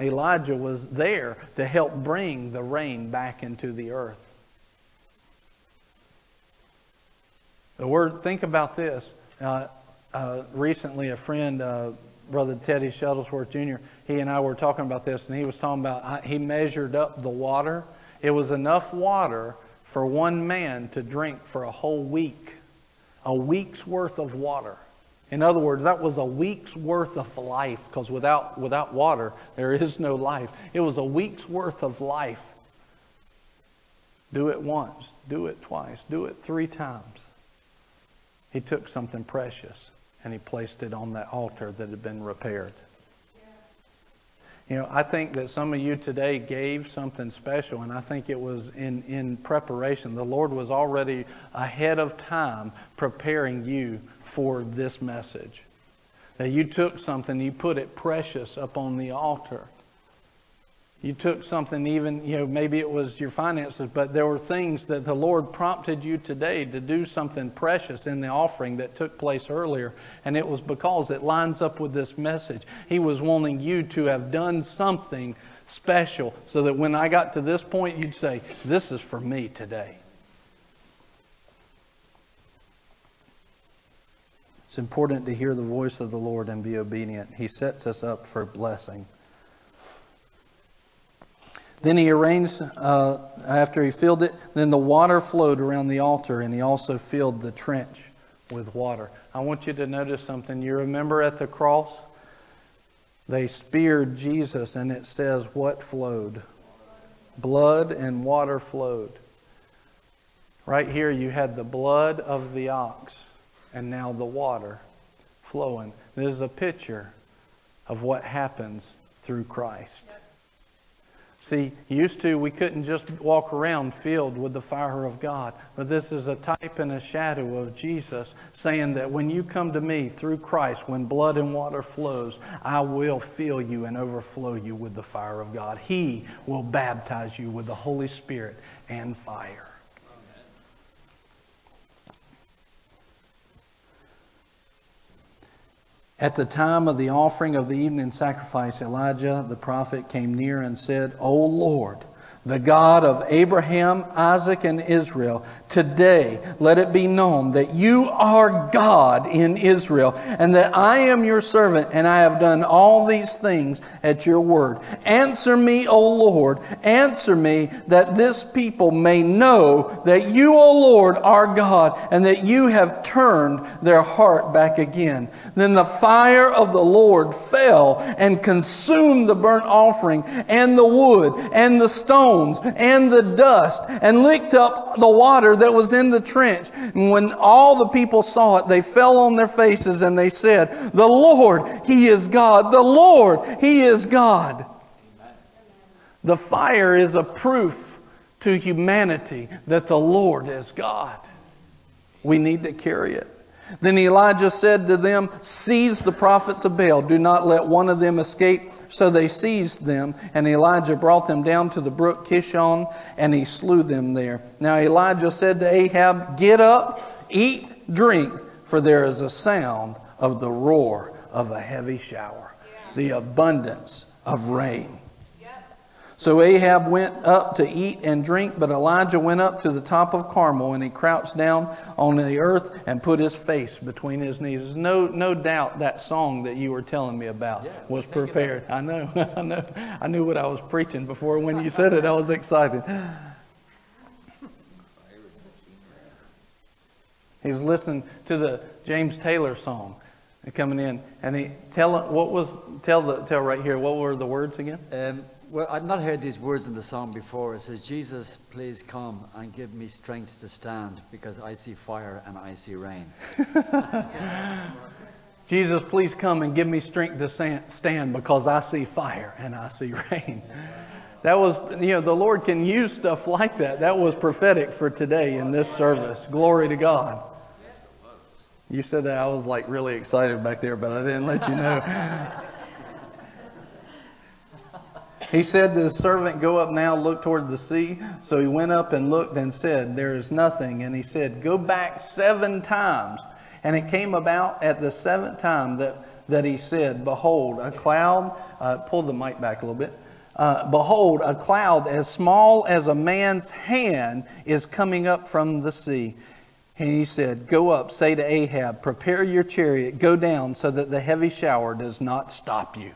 Elijah was there to help bring the rain back into the earth. The word, think about this. Uh, uh, recently, a friend, uh, Brother Teddy Shuttlesworth Jr., he and I were talking about this, and he was talking about he measured up the water. It was enough water for one man to drink for a whole week, a week's worth of water. In other words, that was a week's worth of life, because without, without water, there is no life. It was a week's worth of life. Do it once, do it twice, do it three times. He took something precious and he placed it on that altar that had been repaired. You know, I think that some of you today gave something special, and I think it was in, in preparation. The Lord was already ahead of time preparing you for this message. That you took something, you put it precious up on the altar. You took something, even, you know, maybe it was your finances, but there were things that the Lord prompted you today to do something precious in the offering that took place earlier. And it was because it lines up with this message. He was wanting you to have done something special so that when I got to this point, you'd say, This is for me today. It's important to hear the voice of the Lord and be obedient. He sets us up for blessing. Then he arranged, uh, after he filled it, then the water flowed around the altar, and he also filled the trench with water. I want you to notice something. You remember at the cross? They speared Jesus, and it says, What flowed? Blood and water flowed. Right here, you had the blood of the ox, and now the water flowing. This is a picture of what happens through Christ. See, used to we couldn't just walk around filled with the fire of God, but this is a type and a shadow of Jesus saying that when you come to me through Christ, when blood and water flows, I will fill you and overflow you with the fire of God. He will baptize you with the Holy Spirit and fire. At the time of the offering of the evening sacrifice, Elijah the prophet came near and said, O Lord, the God of Abraham, Isaac, and Israel, today let it be known that you are God in Israel, and that I am your servant, and I have done all these things at your word. Answer me, O Lord, answer me, that this people may know that you, O Lord, are God, and that you have turned their heart back again. Then the fire of the Lord fell and consumed the burnt offering, and the wood, and the stone and the dust and licked up the water that was in the trench. And when all the people saw it, they fell on their faces and they said, The Lord, He is God. The Lord, He is God. Amen. The fire is a proof to humanity that the Lord is God. We need to carry it. Then Elijah said to them, Seize the prophets of Baal. Do not let one of them escape. So they seized them, and Elijah brought them down to the brook Kishon, and he slew them there. Now Elijah said to Ahab, Get up, eat, drink, for there is a sound of the roar of a heavy shower, the abundance of rain. So Ahab went up to eat and drink, but Elijah went up to the top of Carmel and he crouched down on the earth and put his face between his knees. no, no doubt that song that you were telling me about yeah, was prepared. I know, I know. I knew what I was preaching before. When you said it, I was excited. He was listening to the James Taylor song coming in, and he tell what was tell the tell right here. What were the words again? Um, well, I'd not heard these words in the song before. It says, Jesus, please come and give me strength to stand because I see fire and I see rain. Jesus, please come and give me strength to stand because I see fire and I see rain. That was, you know, the Lord can use stuff like that. That was prophetic for today in this service. Glory to God. You said that I was like really excited back there, but I didn't let you know. He said to his servant, Go up now, look toward the sea. So he went up and looked and said, There is nothing. And he said, Go back seven times. And it came about at the seventh time that, that he said, Behold, a cloud, uh, pull the mic back a little bit. Uh, Behold, a cloud as small as a man's hand is coming up from the sea. And he said, Go up, say to Ahab, Prepare your chariot, go down so that the heavy shower does not stop you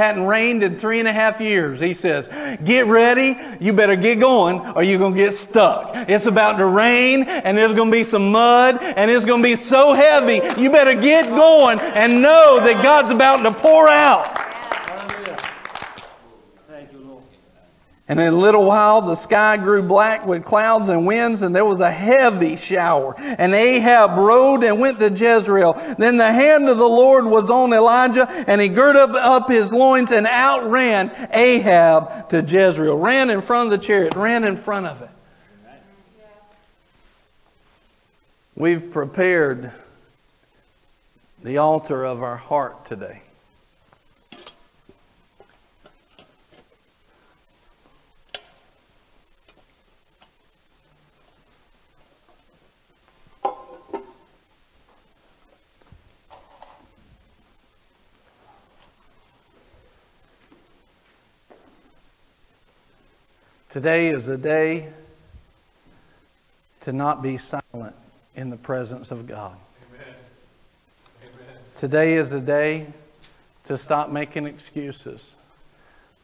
hadn't rained in three and a half years. He says, Get ready. You better get going or you're going to get stuck. It's about to rain and there's going to be some mud and it's going to be so heavy. You better get going and know that God's about to pour out. And in a little while, the sky grew black with clouds and winds, and there was a heavy shower. And Ahab rode and went to Jezreel. Then the hand of the Lord was on Elijah, and he girded up, his loins and outran Ahab to Jezreel. Ran in front of the chariot, ran in front of it. We've prepared the altar of our heart today. Today is a day to not be silent in the presence of God. Amen. Amen. Today is a day to stop making excuses.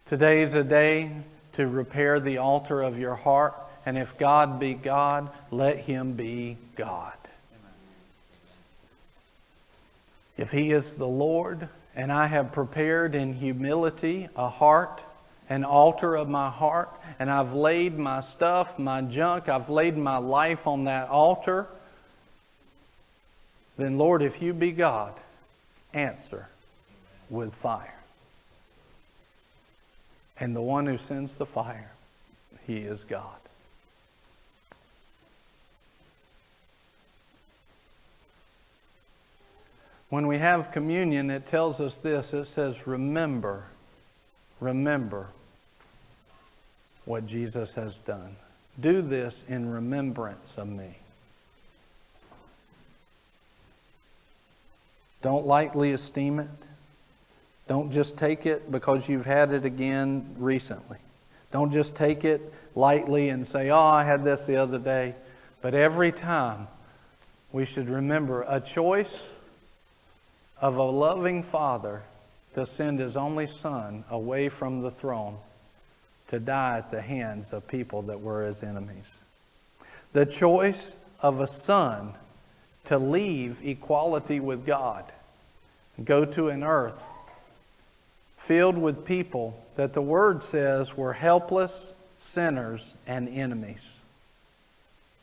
Today is a day to repair the altar of your heart. And if God be God, let him be God. If he is the Lord, and I have prepared in humility a heart an altar of my heart, and I've laid my stuff, my junk, I've laid my life on that altar, then Lord, if you be God, answer with fire. And the one who sends the fire, he is God. When we have communion, it tells us this it says, Remember, remember what Jesus has done. Do this in remembrance of me. Don't lightly esteem it. Don't just take it because you've had it again recently. Don't just take it lightly and say, Oh, I had this the other day. But every time we should remember a choice of a loving Father to send His only Son away from the throne to die at the hands of people that were his enemies. The choice of a son to leave equality with God, go to an earth filled with people that the Word says were helpless, sinners, and enemies.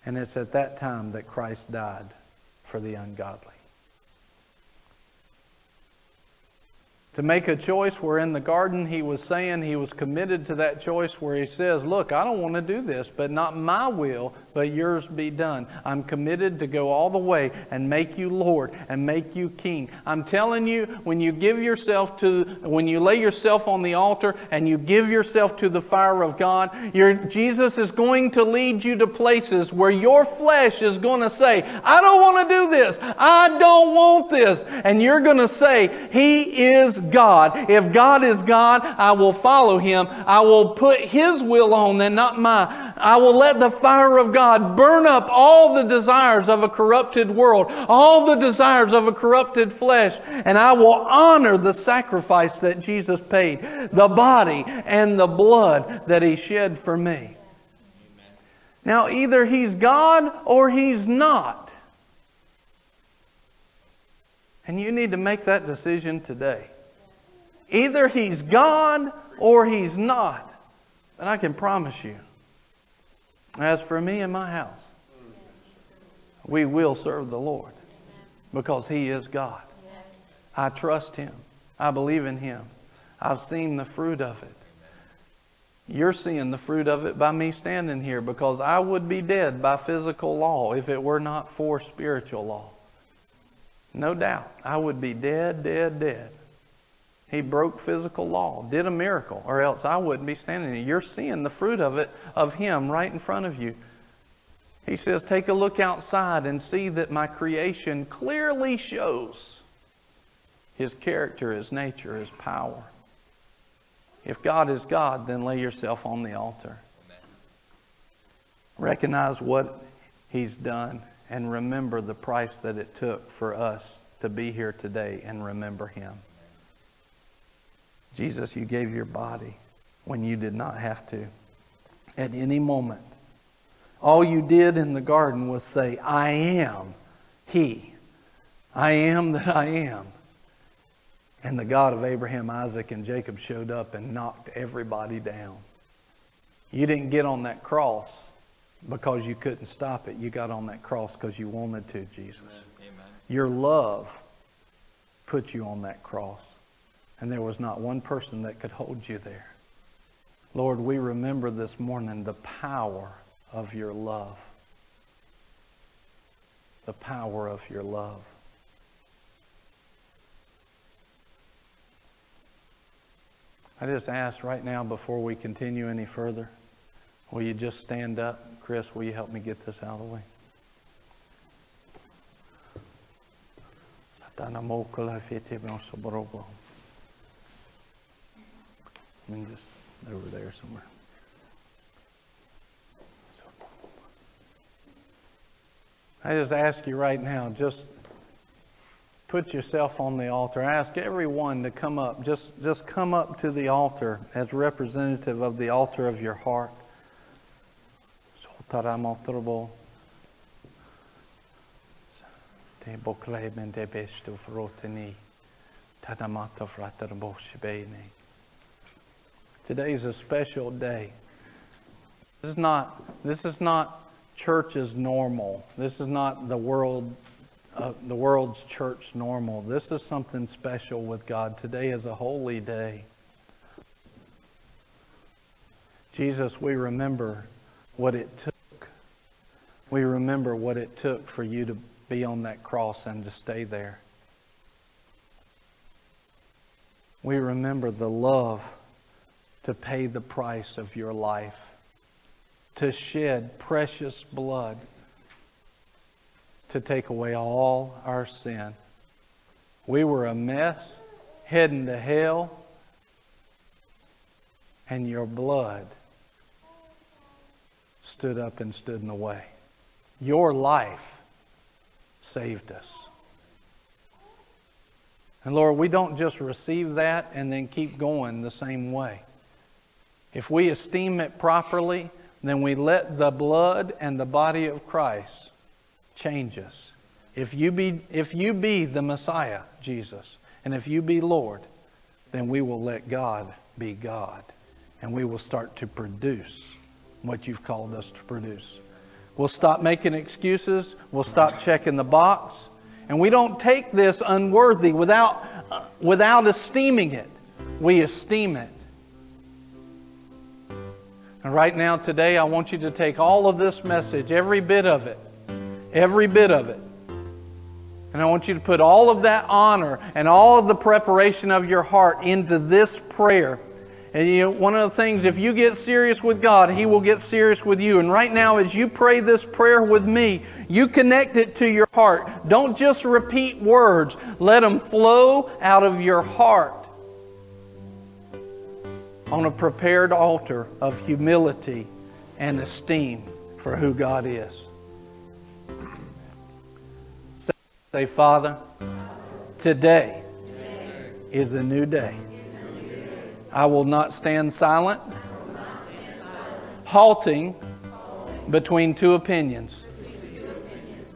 And it's at that time that Christ died for the ungodly. To make a choice where in the garden he was saying he was committed to that choice where he says, Look, I don't want to do this, but not my will, but yours be done. I'm committed to go all the way and make you Lord and make you King. I'm telling you, when you give yourself to, when you lay yourself on the altar and you give yourself to the fire of God, your, Jesus is going to lead you to places where your flesh is going to say, I don't want to do this. I don't want this. And you're going to say, He is God. If God is God, I will follow Him. I will put His will on and not mine. I will let the fire of God burn up all the desires of a corrupted world, all the desires of a corrupted flesh, and I will honor the sacrifice that Jesus paid, the body and the blood that He shed for me. Now, either He's God or He's not. And you need to make that decision today. Either he's God or he's not. And I can promise you, as for me and my house, we will serve the Lord because he is God. I trust him. I believe in him. I've seen the fruit of it. You're seeing the fruit of it by me standing here because I would be dead by physical law if it were not for spiritual law. No doubt. I would be dead, dead, dead. He broke physical law, did a miracle, or else I wouldn't be standing here. You're seeing the fruit of it, of Him, right in front of you. He says, Take a look outside and see that my creation clearly shows His character, His nature, His power. If God is God, then lay yourself on the altar. Amen. Recognize what He's done and remember the price that it took for us to be here today and remember Him. Jesus, you gave your body when you did not have to at any moment. All you did in the garden was say, I am He. I am that I am. And the God of Abraham, Isaac, and Jacob showed up and knocked everybody down. You didn't get on that cross because you couldn't stop it. You got on that cross because you wanted to, Jesus. Amen. Your love put you on that cross and there was not one person that could hold you there. Lord, we remember this morning the power of your love. The power of your love. I just ask right now before we continue any further, will you just stand up? Chris, will you help me get this out of the way? I mean, just over there somewhere. So, I just ask you right now, just put yourself on the altar. Ask everyone to come up. Just, just come up to the altar as representative of the altar of your heart. Today is a special day. This is not, this is not church as normal. This is not the world uh, the world's church normal. This is something special with God. Today is a holy day. Jesus, we remember what it took. We remember what it took for you to be on that cross and to stay there. We remember the love to pay the price of your life, to shed precious blood, to take away all our sin. We were a mess, heading to hell, and your blood stood up and stood in the way. Your life saved us. And Lord, we don't just receive that and then keep going the same way. If we esteem it properly, then we let the blood and the body of Christ change us. If you be, if you be the Messiah, Jesus, and if you be Lord, then we will let God be God. And we will start to produce what you've called us to produce. We'll stop making excuses. We'll stop checking the box. And we don't take this unworthy without, uh, without esteeming it. We esteem it. And right now, today, I want you to take all of this message, every bit of it, every bit of it, and I want you to put all of that honor and all of the preparation of your heart into this prayer. And you know, one of the things, if you get serious with God, He will get serious with you. And right now, as you pray this prayer with me, you connect it to your heart. Don't just repeat words, let them flow out of your heart on a prepared altar of humility and esteem for who God is. Say, Father, today is a new day. I will not stand silent, halting between two opinions.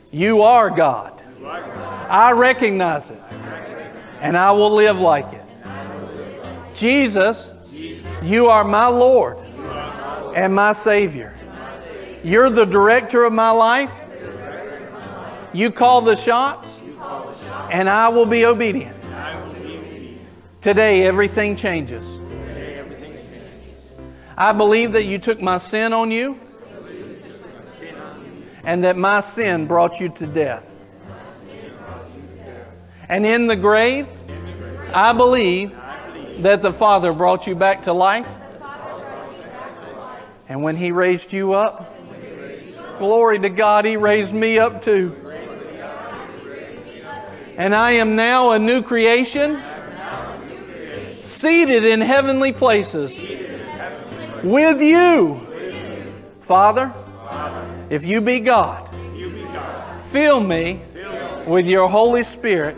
You are God. I recognize it, and I will live like it. Jesus, you are my Lord and my Savior. You're the director of my life. You call the shots, and I will be obedient. Today, everything changes. I believe that you took my sin on you, and that my sin brought you to death. And in the grave, I believe that the Father brought you back to life. And when He raised you up, glory to God, He raised me up too. And I am now a new creation, seated in heavenly places with you. Father, if you be God, fill me with your Holy Spirit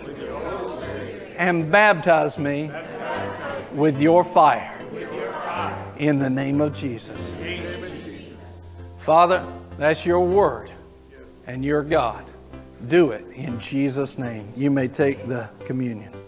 and baptize me with your fire in the name of Jesus. Father, that's your word and your God. Do it in Jesus' name. You may take the communion.